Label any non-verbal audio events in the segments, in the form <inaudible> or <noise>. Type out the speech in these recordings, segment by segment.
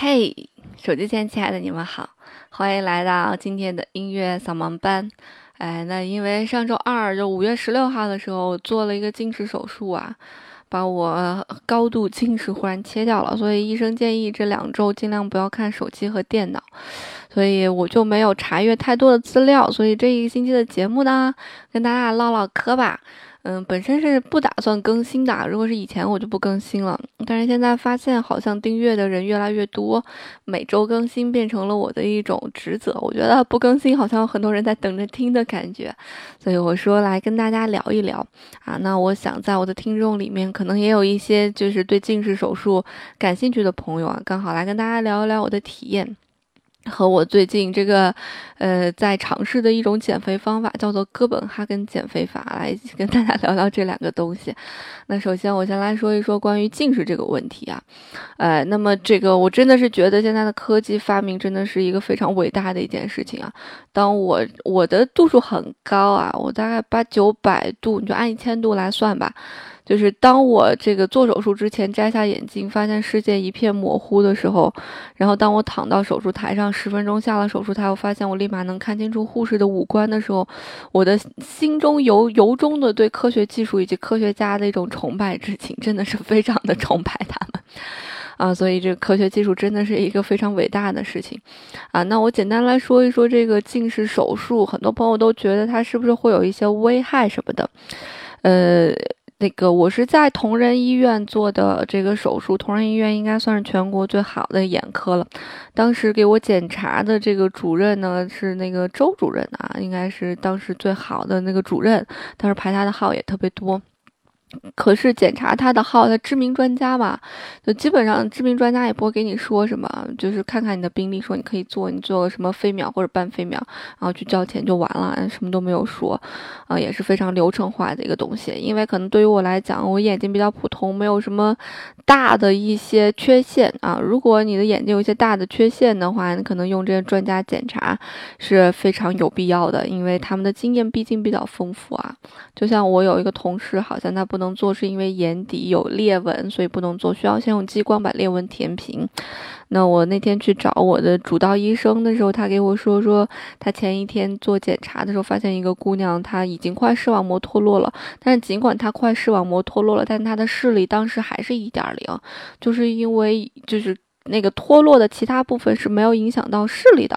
嘿，手机前亲爱的你们好，欢迎来到今天的音乐扫盲班。哎，那因为上周二就五月十六号的时候做了一个近视手术啊，把我高度近视忽然切掉了，所以医生建议这两周尽量不要看手机和电脑，所以我就没有查阅太多的资料，所以这一个星期的节目呢，跟大家唠唠嗑吧。嗯，本身是不打算更新的。如果是以前，我就不更新了。但是现在发现，好像订阅的人越来越多，每周更新变成了我的一种职责。我觉得不更新，好像有很多人在等着听的感觉。所以我说来跟大家聊一聊啊。那我想在我的听众里面，可能也有一些就是对近视手术感兴趣的朋友啊，刚好来跟大家聊一聊我的体验。和我最近这个，呃，在尝试的一种减肥方法，叫做哥本哈根减肥法，来跟大家聊聊这两个东西。那首先，我先来说一说关于近视这个问题啊，呃，那么这个我真的是觉得现在的科技发明真的是一个非常伟大的一件事情啊。当我我的度数很高啊，我大概八九百度，你就按一千度来算吧。就是当我这个做手术之前摘下眼镜，发现世界一片模糊的时候，然后当我躺到手术台上十分钟下了手术台，我发现我立马能看清楚护士的五官的时候，我的心中由由衷的对科学技术以及科学家的一种崇拜之情，真的是非常的崇拜他们啊！所以这个科学技术真的是一个非常伟大的事情啊！那我简单来说一说这个近视手术，很多朋友都觉得它是不是会有一些危害什么的，呃。那个我是在同仁医院做的这个手术，同仁医院应该算是全国最好的眼科了。当时给我检查的这个主任呢是那个周主任啊，应该是当时最好的那个主任，当时排他的号也特别多。可是检查他的号，他知名专家嘛，就基本上知名专家也不会给你说什么，就是看看你的病历，说你可以做，你做个什么飞秒或者半飞秒，然后去交钱就完了，什么都没有说，啊，也是非常流程化的一个东西。因为可能对于我来讲，我眼睛比较普通，没有什么大的一些缺陷啊。如果你的眼睛有一些大的缺陷的话，你可能用这些专家检查是非常有必要的，因为他们的经验毕竟比较丰富啊。就像我有一个同事，好像他不。不能做是因为眼底有裂纹，所以不能做，需要先用激光把裂纹填平。那我那天去找我的主刀医生的时候，他给我说说，他前一天做检查的时候发现一个姑娘，她已经快视网膜脱落了。但是尽管她快视网膜脱落了，但她的视力当时还是一点零，就是因为就是。那个脱落的其他部分是没有影响到视力的，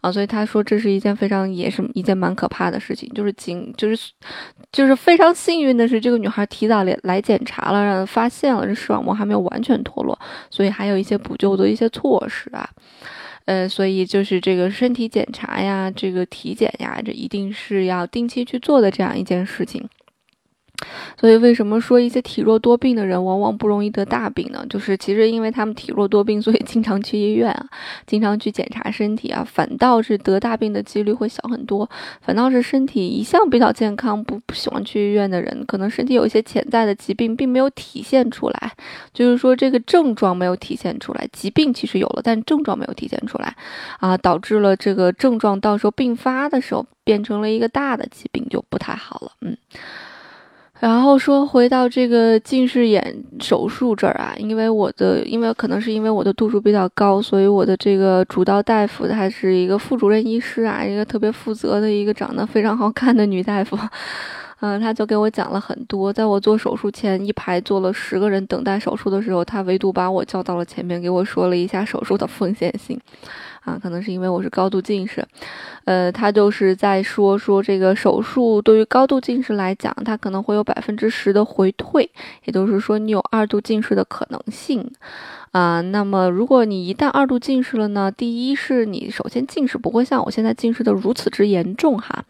啊，所以他说这是一件非常也是一件蛮可怕的事情，就是仅就是就是非常幸运的是，这个女孩提早来来检查了，让发现了这视网膜还没有完全脱落，所以还有一些补救的一些措施啊，呃，所以就是这个身体检查呀，这个体检呀，这一定是要定期去做的这样一件事情。所以，为什么说一些体弱多病的人往往不容易得大病呢？就是其实因为他们体弱多病，所以经常去医院啊，经常去检查身体啊，反倒是得大病的几率会小很多。反倒是身体一向比较健康、不不喜欢去医院的人，可能身体有一些潜在的疾病，并没有体现出来，就是说这个症状没有体现出来，疾病其实有了，但症状没有体现出来，啊，导致了这个症状到时候并发的时候变成了一个大的疾病，就不太好了，嗯。然后说回到这个近视眼手术这儿啊，因为我的，因为可能是因为我的度数比较高，所以我的这个主刀大夫她是一个副主任医师啊，一个特别负责的一个长得非常好看的女大夫，<laughs> 嗯，她就给我讲了很多。在我做手术前一排坐了十个人等待手术的时候，她唯独把我叫到了前面，给我说了一下手术的风险性。啊，可能是因为我是高度近视，呃，他就是在说说这个手术对于高度近视来讲，它可能会有百分之十的回退，也就是说你有二度近视的可能性。啊，那么如果你一旦二度近视了呢？第一是你首先近视不会像我现在近视的如此之严重哈。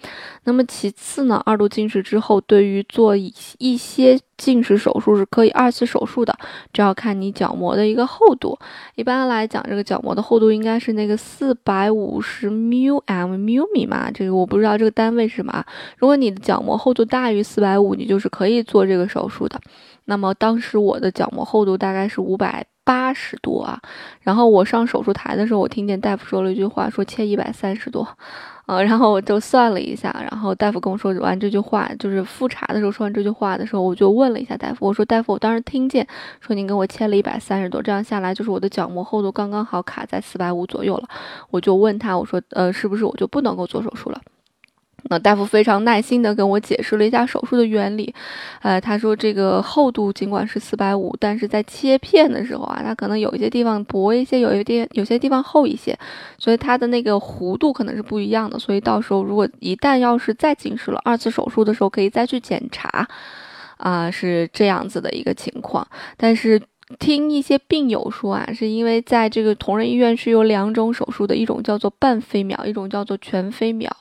那么其次呢，二度近视之后，对于做一一些近视手术是可以二次手术的，这要看你角膜的一个厚度。一般来讲，这个角膜的厚度应该是那个四百五十 mu m mu 米嘛，这个我不知道这个单位是什么。如果你的角膜厚度大于四百五，你就是可以做这个手术的。那么当时我的角膜厚度大概是五百。八十多啊。然后我上手术台的时候，我听见大夫说了一句话，说切一百三十多。呃，然后我就算了一下，然后大夫跟我说完这句话，就是复查的时候说完这句话的时候，我就问了一下大夫，我说大夫，我当时听见说您给我切了一百三十多，这样下来就是我的角膜厚度刚刚好卡在四百五左右了，我就问他，我说，呃，是不是我就不能够做手术了？那大夫非常耐心地跟我解释了一下手术的原理，呃，他说这个厚度尽管是四百五，但是在切片的时候啊，它可能有一些地方薄一些，有一点有些地方厚一些，所以它的那个弧度可能是不一样的。所以到时候如果一旦要是再近视了，二次手术的时候可以再去检查，啊，是这样子的一个情况，但是。听一些病友说啊，是因为在这个同仁医院是有两种手术的，一种叫做半飞秒，一种叫做全飞秒。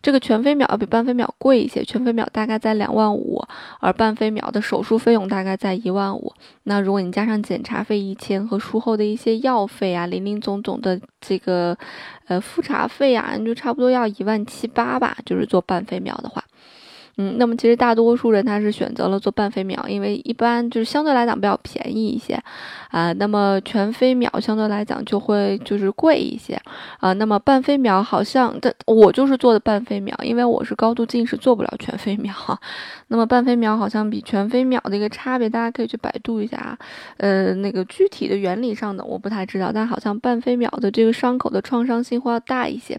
这个全飞秒要比半飞秒贵一些，全飞秒大概在两万五，而半飞秒的手术费用大概在一万五。那如果你加上检查费一千和术后的一些药费啊，零零总总的这个呃复查费啊，就差不多要一万七八吧，就是做半飞秒的话。嗯，那么其实大多数人他是选择了做半飞秒，因为一般就是相对来讲比较便宜一些，啊，那么全飞秒相对来讲就会就是贵一些，啊，那么半飞秒好像，但我就是做的半飞秒，因为我是高度近视做不了全飞秒，<laughs> 那么半飞秒好像比全飞秒的一个差别，大家可以去百度一下啊，呃，那个具体的原理上的我不太知道，但好像半飞秒的这个伤口的创伤性会要大一些。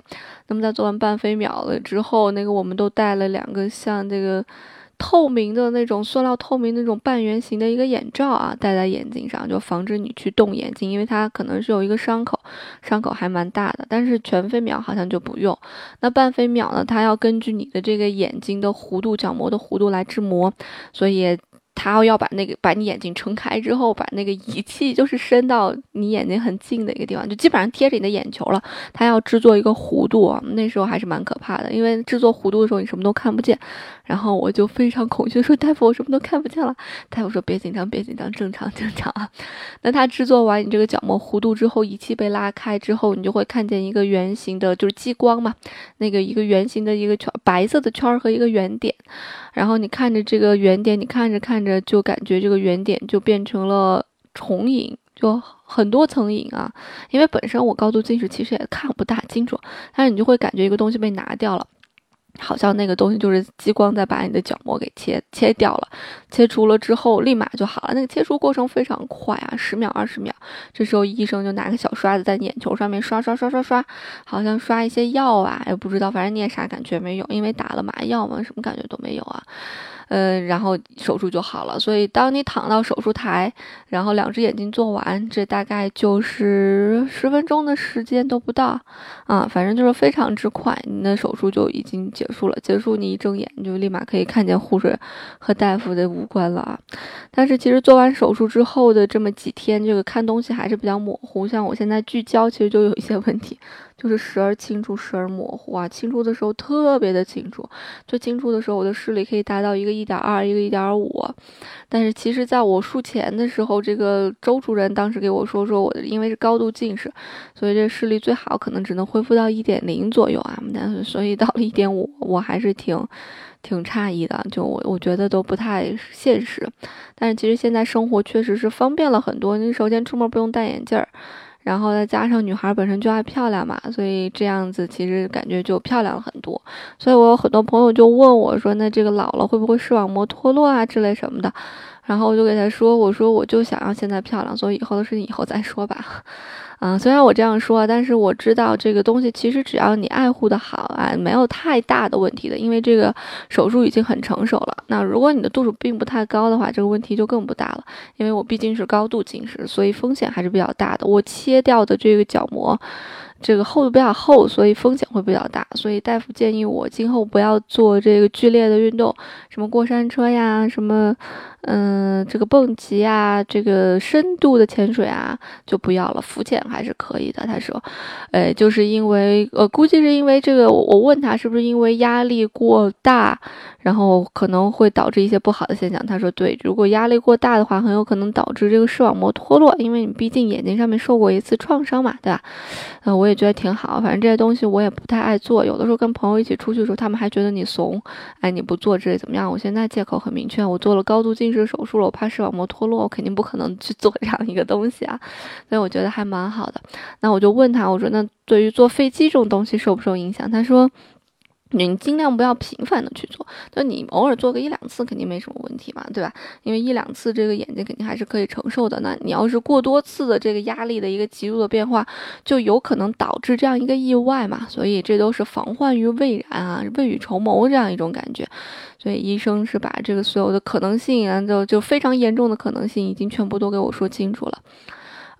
那么在做完半飞秒了之后，那个我们都戴了两个像。这个透明的那种塑料透明那种半圆形的一个眼罩啊，戴在眼睛上，就防止你去动眼睛，因为它可能是有一个伤口，伤口还蛮大的。但是全飞秒好像就不用，那半飞秒呢，它要根据你的这个眼睛的弧度、角膜的弧度来制膜，所以。他要把那个把你眼睛撑开之后，把那个仪器就是伸到你眼睛很近的一个地方，就基本上贴着你的眼球了。他要制作一个弧度啊，那时候还是蛮可怕的，因为制作弧度的时候你什么都看不见。然后我就非常恐惧，说大夫我什么都看不见了。大夫说别紧张，别紧张，正常正常啊。<laughs> 那他制作完你这个角膜弧度之后，仪器被拉开之后，你就会看见一个圆形的，就是激光嘛，那个一个圆形的一个圈，白色的圈和一个圆点。然后你看着这个圆点，你看着看着就感觉这个圆点就变成了重影，就很多层影啊。因为本身我高度近视，其实也看不大清楚，但是你就会感觉一个东西被拿掉了。好像那个东西就是激光在把你的角膜给切切掉了，切除了之后立马就好了。那个切除过程非常快啊，十秒二十秒。这时候医生就拿个小刷子在眼球上面刷刷刷刷刷，好像刷一些药啊，也不知道，反正你也啥感觉没有，因为打了麻药嘛，什么感觉都没有啊。呃，然后手术就好了。所以当你躺到手术台，然后两只眼睛做完，这大概就是十分钟的时间都不到啊，反正就是非常之快，你的手术就已经结束了。结束你一睁眼就立马可以看见护士和大夫的五官了啊。但是其实做完手术之后的这么几天，这个看东西还是比较模糊。像我现在聚焦其实就有一些问题。就是时而清楚，时而模糊啊！清楚的时候特别的清楚，最清楚的时候，我的视力可以达到一个一点二，一个一点五。但是其实在我术前的时候，这个周主任当时给我说，说我的因为是高度近视，所以这视力最好可能只能恢复到一点零左右啊。但是所以到了一点五，我还是挺挺诧异的，就我我觉得都不太现实。但是其实现在生活确实是方便了很多，你首先出门不用戴眼镜儿。然后再加上女孩本身就爱漂亮嘛，所以这样子其实感觉就漂亮了很多。所以我有很多朋友就问我说：“那这个老了会不会视网膜脱落啊之类什么的？”然后我就给他说：“我说我就想要现在漂亮，所以以后的事情以后再说吧。”嗯，虽然我这样说，但是我知道这个东西其实只要你爱护的好啊，没有太大的问题的，因为这个手术已经很成熟了。那如果你的度数并不太高的话，这个问题就更不大了。因为我毕竟是高度近视，所以风险还是比较大的。我切掉的这个角膜。这个厚度比较厚，所以风险会比较大，所以大夫建议我今后不要做这个剧烈的运动，什么过山车呀，什么，嗯，这个蹦极啊，这个深度的潜水啊，就不要了，浮潜还是可以的。他说，呃，就是因为，呃，估计是因为这个，我问他是不是因为压力过大。然后可能会导致一些不好的现象。他说：“对，如果压力过大的话，很有可能导致这个视网膜脱落，因为你毕竟眼睛上面受过一次创伤嘛，对吧？”呃，我也觉得挺好。反正这些东西我也不太爱做，有的时候跟朋友一起出去的时候，他们还觉得你怂，哎，你不做这怎么样？我现在借口很明确，我做了高度近。近视手术了，我怕视网膜脱落，我肯定不可能去做这样一个东西啊。所以我觉得还蛮好的。那我就问他，我说那对于坐飞机这种东西受不受影响？他说。你尽量不要频繁的去做，就你偶尔做个一两次肯定没什么问题嘛，对吧？因为一两次这个眼睛肯定还是可以承受的。那你要是过多次的这个压力的一个急速的变化，就有可能导致这样一个意外嘛。所以这都是防患于未然啊，未雨绸缪这样一种感觉。所以医生是把这个所有的可能性啊，就就非常严重的可能性已经全部都给我说清楚了。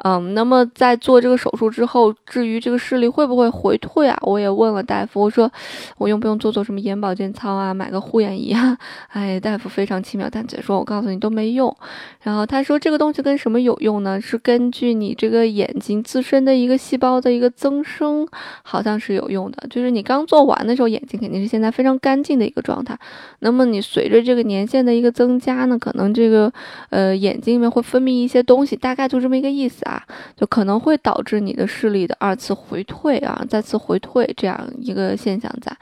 嗯，那么在做这个手术之后，至于这个视力会不会回退啊？我也问了大夫，我说我用不用做做什么眼保健操啊，买个护眼仪啊？<laughs> 哎，大夫非常轻描淡写说，我告诉你都没用。然后他说这个东西跟什么有用呢？是根据你这个眼睛自身的一个细胞的一个增生，好像是有用的。就是你刚做完的时候，眼睛肯定是现在非常干净的一个状态。那么你随着这个年限的一个增加呢，可能这个呃眼睛里面会分泌一些东西，大概就这么一个意思。啊，就可能会导致你的视力的二次回退啊，再次回退这样一个现象在。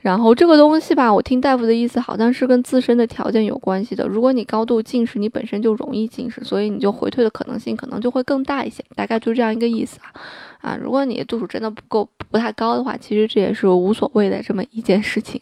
然后这个东西吧，我听大夫的意思，好像是跟自身的条件有关系的。如果你高度近视，你本身就容易近视，所以你就回退的可能性可能就会更大一些。大概就这样一个意思啊。啊，如果你度数真的不够不太高的话，其实这也是无所谓的这么一件事情。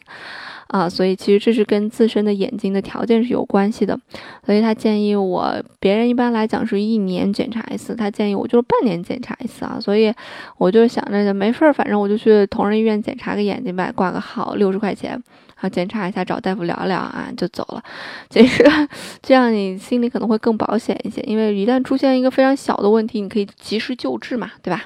啊，所以其实这是跟自身的眼睛的条件是有关系的，所以他建议我，别人一般来讲是一年检查一次，他建议我就是半年检查一次啊，所以我就想着没事儿，反正我就去同仁医院检查个眼睛呗，挂个号六十块钱，啊，检查一下找大夫聊聊啊，就走了。其实这样你心里可能会更保险一些，因为一旦出现一个非常小的问题，你可以及时救治嘛，对吧？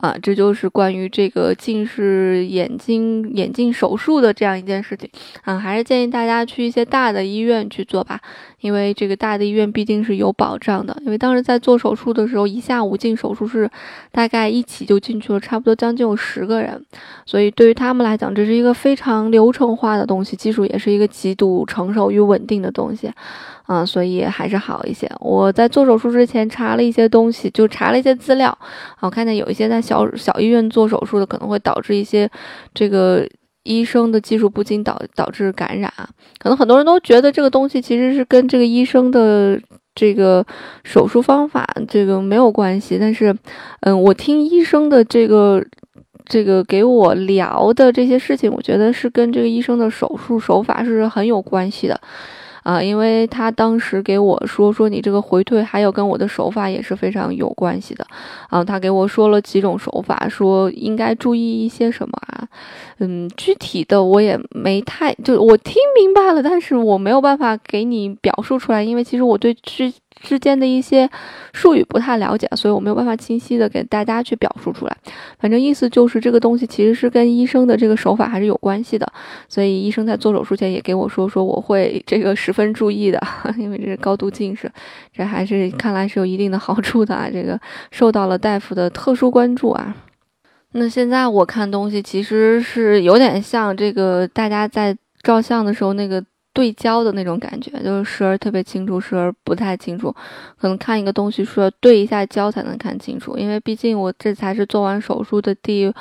啊，这就是关于这个近视眼睛眼镜手术的这样一件事情啊，还是建议大家去一些大的医院去做吧，因为这个大的医院毕竟是有保障的。因为当时在做手术的时候，一下午进手术室，大概一起就进去了差不多将近有十个人，所以对于他们来讲，这是一个非常流程化的东西，技术也是一个极度成熟与稳定的东西。啊，所以还是好一些。我在做手术之前查了一些东西，就查了一些资料。我看见有一些在小小医院做手术的，可能会导致一些这个医生的技术不精，导导致感染啊。可能很多人都觉得这个东西其实是跟这个医生的这个手术方法这个没有关系。但是，嗯，我听医生的这个这个给我聊的这些事情，我觉得是跟这个医生的手术手法是很有关系的。啊，因为他当时给我说说你这个回退，还有跟我的手法也是非常有关系的。啊，他给我说了几种手法，说应该注意一些什么啊？嗯，具体的我也没太就我听明白了，但是我没有办法给你表述出来，因为其实我对之之间的一些术语不太了解，所以我没有办法清晰的给大家去表述出来。反正意思就是这个东西其实是跟医生的这个手法还是有关系的，所以医生在做手术前也给我说说我会这个十分注意的，<laughs> 因为这是高度近视，这还是看来是有一定的好处的啊，这个受到了大夫的特殊关注啊。那现在我看东西其实是有点像这个大家在照相的时候那个。对焦的那种感觉，就是时而特别清楚，时而不太清楚。可能看一个东西，需要对一下焦才能看清楚。因为毕竟我这才是做完手术的第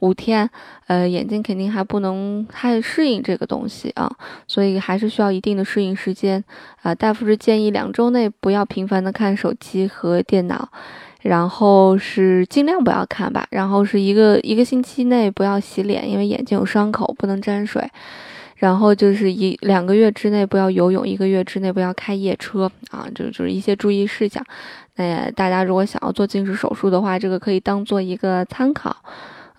五天，呃，眼睛肯定还不能太适应这个东西啊，所以还是需要一定的适应时间。啊，大夫是建议两周内不要频繁的看手机和电脑，然后是尽量不要看吧，然后是一个一个星期内不要洗脸，因为眼睛有伤口，不能沾水。然后就是一两个月之内不要游泳，一个月之内不要开夜车啊，就就是一些注意事项。那大家如果想要做近视手术的话，这个可以当做一个参考。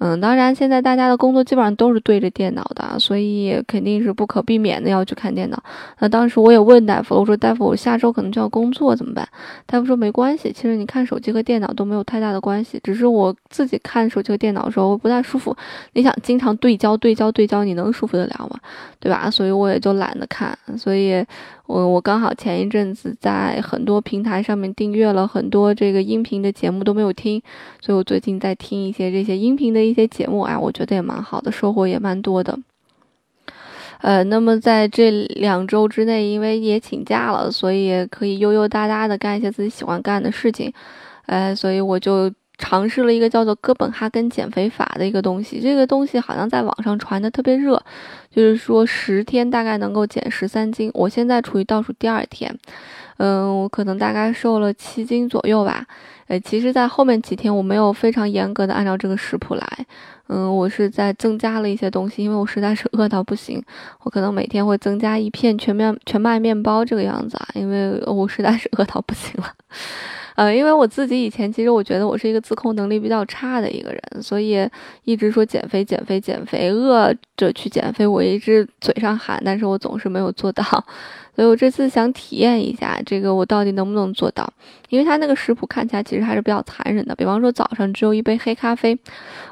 嗯，当然，现在大家的工作基本上都是对着电脑的，所以肯定是不可避免的要去看电脑。那当时我也问大夫，我说大夫，我下周可能就要工作怎么办？大夫说没关系，其实你看手机和电脑都没有太大的关系，只是我自己看手机和电脑的时候我不太舒服。你想经常对焦、对焦、对焦，你能舒服得了吗？对吧？所以我也就懒得看，所以。我我刚好前一阵子在很多平台上面订阅了很多这个音频的节目都没有听，所以我最近在听一些这些音频的一一些节目，啊，我觉得也蛮好的，收获也蛮多的。呃，那么在这两周之内，因为也请假了，所以可以悠悠哒哒的干一些自己喜欢干的事情，呃，所以我就。尝试了一个叫做哥本哈根减肥法的一个东西，这个东西好像在网上传的特别热，就是说十天大概能够减十三斤。我现在处于倒数第二天，嗯，我可能大概瘦了七斤左右吧。呃，其实，在后面几天我没有非常严格的按照这个食谱来，嗯，我是在增加了一些东西，因为我实在是饿到不行，我可能每天会增加一片全面全麦面包这个样子啊，因为我实在是饿到不行了。呃，因为我自己以前其实我觉得我是一个自控能力比较差的一个人，所以一直说减肥、减肥、减肥，饿着去减肥，我一直嘴上喊，但是我总是没有做到。所以我这次想体验一下这个，我到底能不能做到？因为他那个食谱看起来其实还是比较残忍的。比方说早上只有一杯黑咖啡，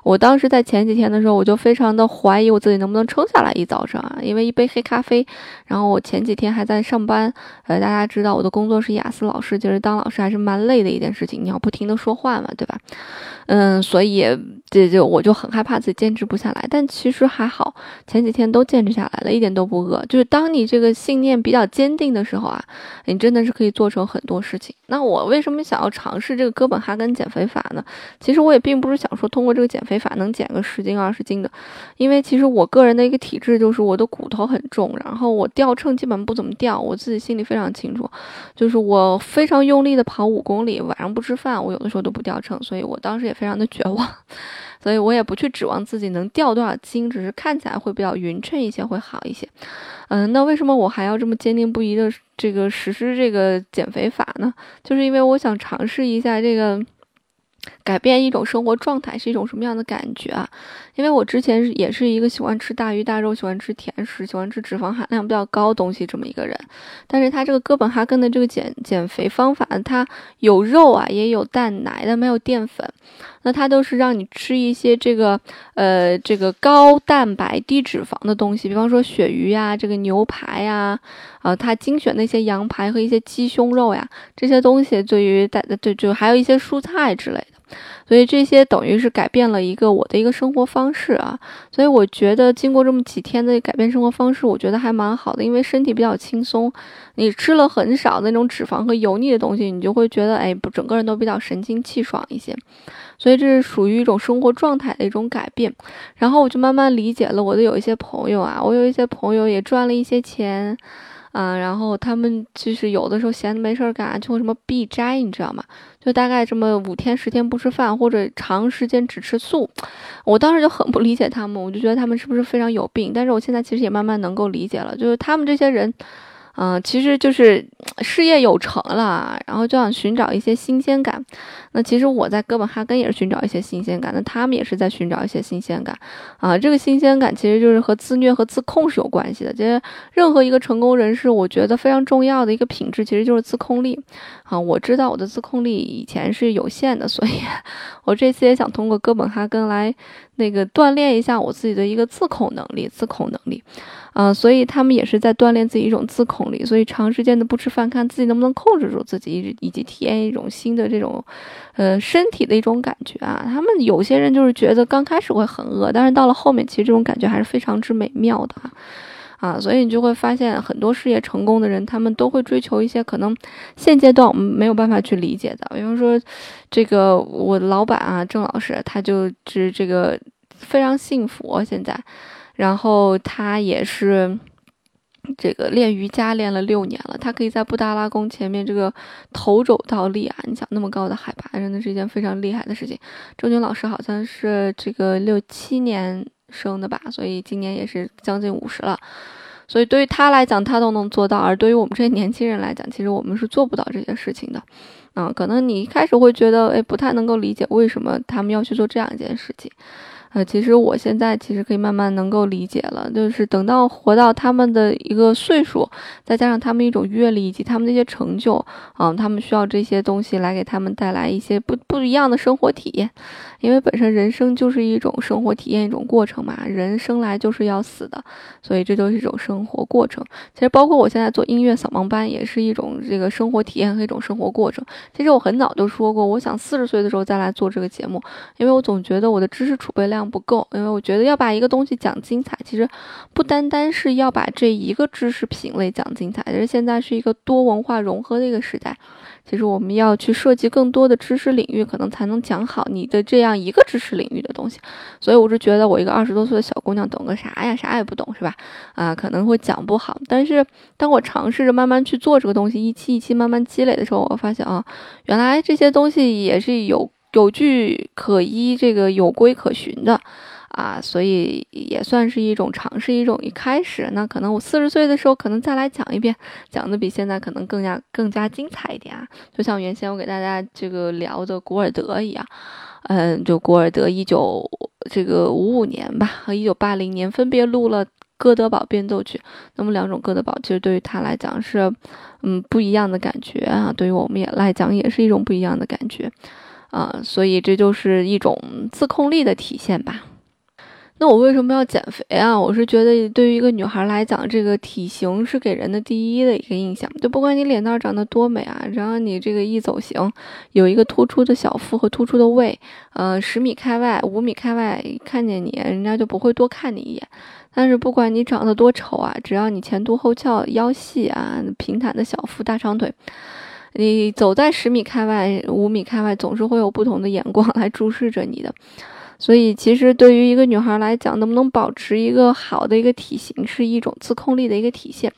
我当时在前几天的时候，我就非常的怀疑我自己能不能撑下来一早上啊。因为一杯黑咖啡，然后我前几天还在上班，呃，大家知道我的工作是雅思老师，就是当老师还是蛮累累的一件事情，你要不停的说话嘛，对吧？嗯，所以这就我就很害怕自己坚持不下来。但其实还好，前几天都坚持下来了，一点都不饿。就是当你这个信念比较。坚定的时候啊，你真的是可以做成很多事情。那我为什么想要尝试这个哥本哈根减肥法呢？其实我也并不是想说通过这个减肥法能减个十斤二十斤的，因为其实我个人的一个体质就是我的骨头很重，然后我掉秤基本不怎么掉，我自己心里非常清楚。就是我非常用力的跑五公里，晚上不吃饭，我有的时候都不掉秤，所以我当时也非常的绝望。所以我也不去指望自己能掉多少斤，只是看起来会比较匀称一些，会好一些。嗯，那为什么我还要这么坚定不移的这个实施这个减肥法呢？就是因为我想尝试一下这个。改变一种生活状态是一种什么样的感觉啊？因为我之前也是一个喜欢吃大鱼大肉、喜欢吃甜食、喜欢吃脂肪含量比较高东西这么一个人，但是他这个哥本哈根的这个减减肥方法，它有肉啊，也有蛋奶的，没有淀粉，那它都是让你吃一些这个呃这个高蛋白低脂肪的东西，比方说鳕鱼呀、这个牛排呀，啊，它精选的一些羊排和一些鸡胸肉呀，这些东西对于大对就还有一些蔬菜之类的。所以这些等于是改变了一个我的一个生活方式啊，所以我觉得经过这么几天的改变生活方式，我觉得还蛮好的，因为身体比较轻松。你吃了很少那种脂肪和油腻的东西，你就会觉得哎，不，整个人都比较神清气爽一些。所以这是属于一种生活状态的一种改变。然后我就慢慢理解了我的有一些朋友啊，我有一些朋友也赚了一些钱。啊，然后他们就是有的时候闲的没事儿干，就会什么避斋，你知道吗？就大概这么五天十天不吃饭，或者长时间只吃素。我当时就很不理解他们，我就觉得他们是不是非常有病？但是我现在其实也慢慢能够理解了，就是他们这些人。嗯，其实就是事业有成了，然后就想寻找一些新鲜感。那其实我在哥本哈根也是寻找一些新鲜感，那他们也是在寻找一些新鲜感啊。这个新鲜感其实就是和自虐和自控是有关系的。其实任何一个成功人士，我觉得非常重要的一个品质，其实就是自控力啊。我知道我的自控力以前是有限的，所以我这次也想通过哥本哈根来那个锻炼一下我自己的一个自控能力，自控能力。啊，所以他们也是在锻炼自己一种自控力，所以长时间的不吃饭，看自己能不能控制住自己，以及体验一种新的这种，呃，身体的一种感觉啊。他们有些人就是觉得刚开始会很饿，但是到了后面，其实这种感觉还是非常之美妙的啊。啊所以你就会发现，很多事业成功的人，他们都会追求一些可能现阶段我们没有办法去理解的。比方说，这个我的老板啊，郑老师，他就是这个非常幸福现在。然后他也是这个练瑜伽练了六年了，他可以在布达拉宫前面这个头肘倒立啊！你想那么高的海拔，真的是一件非常厉害的事情。周军老师好像是这个六七年生的吧，所以今年也是将近五十了。所以对于他来讲，他都能做到，而对于我们这些年轻人来讲，其实我们是做不到这些事情的。嗯，可能你一开始会觉得，哎，不太能够理解为什么他们要去做这样一件事情。呃，其实我现在其实可以慢慢能够理解了，就是等到活到他们的一个岁数，再加上他们一种阅历以及他们的一些成就，啊，他们需要这些东西来给他们带来一些不不一样的生活体验。因为本身人生就是一种生活体验，一种过程嘛。人生来就是要死的，所以这就是一种生活过程。其实包括我现在做音乐扫盲班，也是一种这个生活体验和一种生活过程。其实我很早就说过，我想四十岁的时候再来做这个节目，因为我总觉得我的知识储备量。不够，因为我觉得要把一个东西讲精彩，其实不单单是要把这一个知识品类讲精彩，其实现在是一个多文化融合的一个时代。其实我们要去涉及更多的知识领域，可能才能讲好你的这样一个知识领域的东西。所以我是觉得，我一个二十多岁的小姑娘，懂个啥呀？啥也不懂，是吧？啊，可能会讲不好。但是当我尝试着慢慢去做这个东西，一期一期慢慢积累的时候，我发现啊，原来这些东西也是有有据可依，这个有规可循的。啊，所以也算是一种尝试，一种一开始。那可能我四十岁的时候，可能再来讲一遍，讲的比现在可能更加更加精彩一点啊。就像原先我给大家这个聊的古尔德一样，嗯，就古尔德一九这个五五年吧和一九八零年分别录了《哥德堡变奏曲》，那么两种哥德堡其实对于他来讲是嗯不一样的感觉啊，对于我们也来讲也是一种不一样的感觉啊，所以这就是一种自控力的体现吧。那我为什么要减肥啊？我是觉得对于一个女孩来讲，这个体型是给人的第一的一个印象。就不管你脸蛋长得多美啊，然后你这个一走形，有一个突出的小腹和突出的胃，呃，十米开外、五米开外看见你，人家就不会多看你一眼。但是不管你长得多丑啊，只要你前凸后翘、腰细啊、平坦的小腹、大长腿，你走在十米开外、五米开外，总是会有不同的眼光来注视着你的。所以，其实对于一个女孩来讲，能不能保持一个好的一个体型，是一种自控力的一个体现。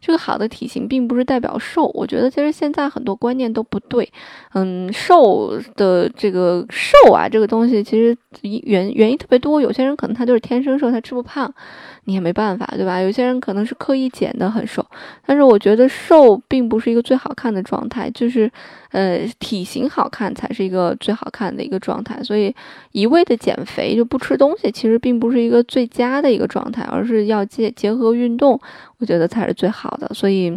这个好的体型，并不是代表瘦。我觉得，其实现在很多观念都不对。嗯，瘦的这个瘦啊，这个东西其实原原因特别多。有些人可能他就是天生瘦，他吃不胖。你也没办法，对吧？有些人可能是刻意减的很瘦，但是我觉得瘦并不是一个最好看的状态，就是，呃，体型好看才是一个最好看的一个状态。所以一味的减减肥就不吃东西，其实并不是一个最佳的一个状态，而是要结结合运动，我觉得才是最好的。所以，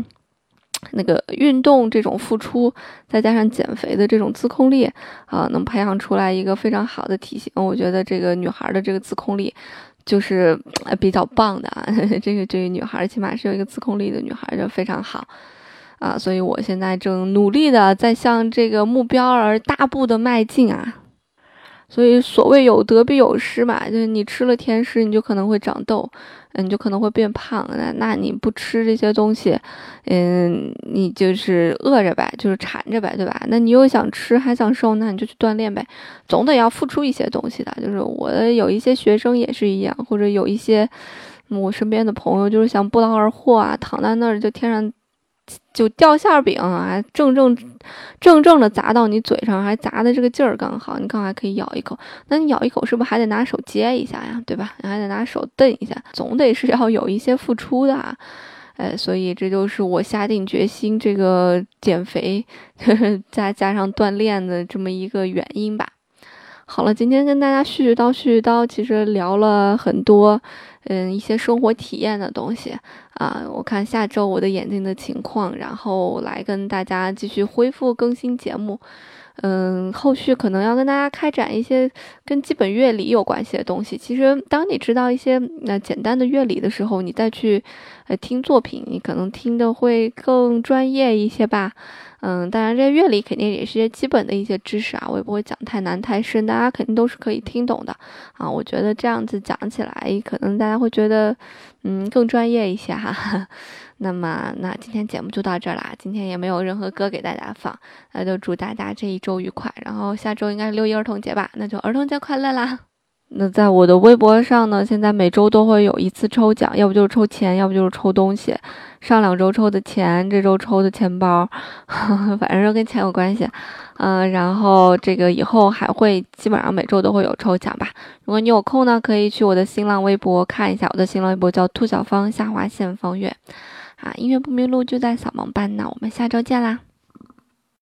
那个运动这种付出，再加上减肥的这种自控力啊，能培养出来一个非常好的体型。我觉得这个女孩的这个自控力。就是比较棒的啊，<laughs> 这个这个女孩起码是有一个自控力的女孩，就非常好啊，所以我现在正努力的在向这个目标而大步的迈进啊。所以所谓有得必有失嘛，就是你吃了甜食，你就可能会长痘，嗯，你就可能会变胖。那那你不吃这些东西，嗯，你就是饿着呗，就是馋着呗，对吧？那你又想吃还想瘦，那你就去锻炼呗，总得要付出一些东西的。就是我有一些学生也是一样，或者有一些我身边的朋友，就是想不劳而获啊，躺在那儿就天上。就掉馅饼啊，正正正正的砸到你嘴上，还砸的这个劲儿刚好，你刚还可以咬一口。那你咬一口是不是还得拿手接一下呀？对吧？你还得拿手蹬一下，总得是要有一些付出的。啊。哎，所以这就是我下定决心这个减肥，<laughs> 再加上锻炼的这么一个原因吧。好了，今天跟大家絮絮叨絮絮叨，其实聊了很多，嗯，一些生活体验的东西啊。我看下周我的眼睛的情况，然后来跟大家继续恢复更新节目。嗯，后续可能要跟大家开展一些跟基本乐理有关系的东西。其实，当你知道一些那简单的乐理的时候，你再去呃听作品，你可能听的会更专业一些吧。嗯，当然，这些乐理肯定也是些基本的一些知识啊，我也不会讲太难太深，大家肯定都是可以听懂的啊。我觉得这样子讲起来，可能大家会觉得嗯更专业一些哈。那么，那今天节目就到这儿啦。今天也没有任何歌给大家放，那就祝大家这一周愉快。然后下周应该是六一儿童节吧，那就儿童节快乐啦！那在我的微博上呢，现在每周都会有一次抽奖，要不就是抽钱，要不就是抽东西。上两周抽的钱，这周抽的钱包，呵 <laughs> 呵反正都跟钱有关系。嗯，然后这个以后还会基本上每周都会有抽奖吧。如果你有空呢，可以去我的新浪微博看一下，我的新浪微博叫兔小芳下划线方月。啊，音乐不迷路就在扫盲班，那我们下周见啦。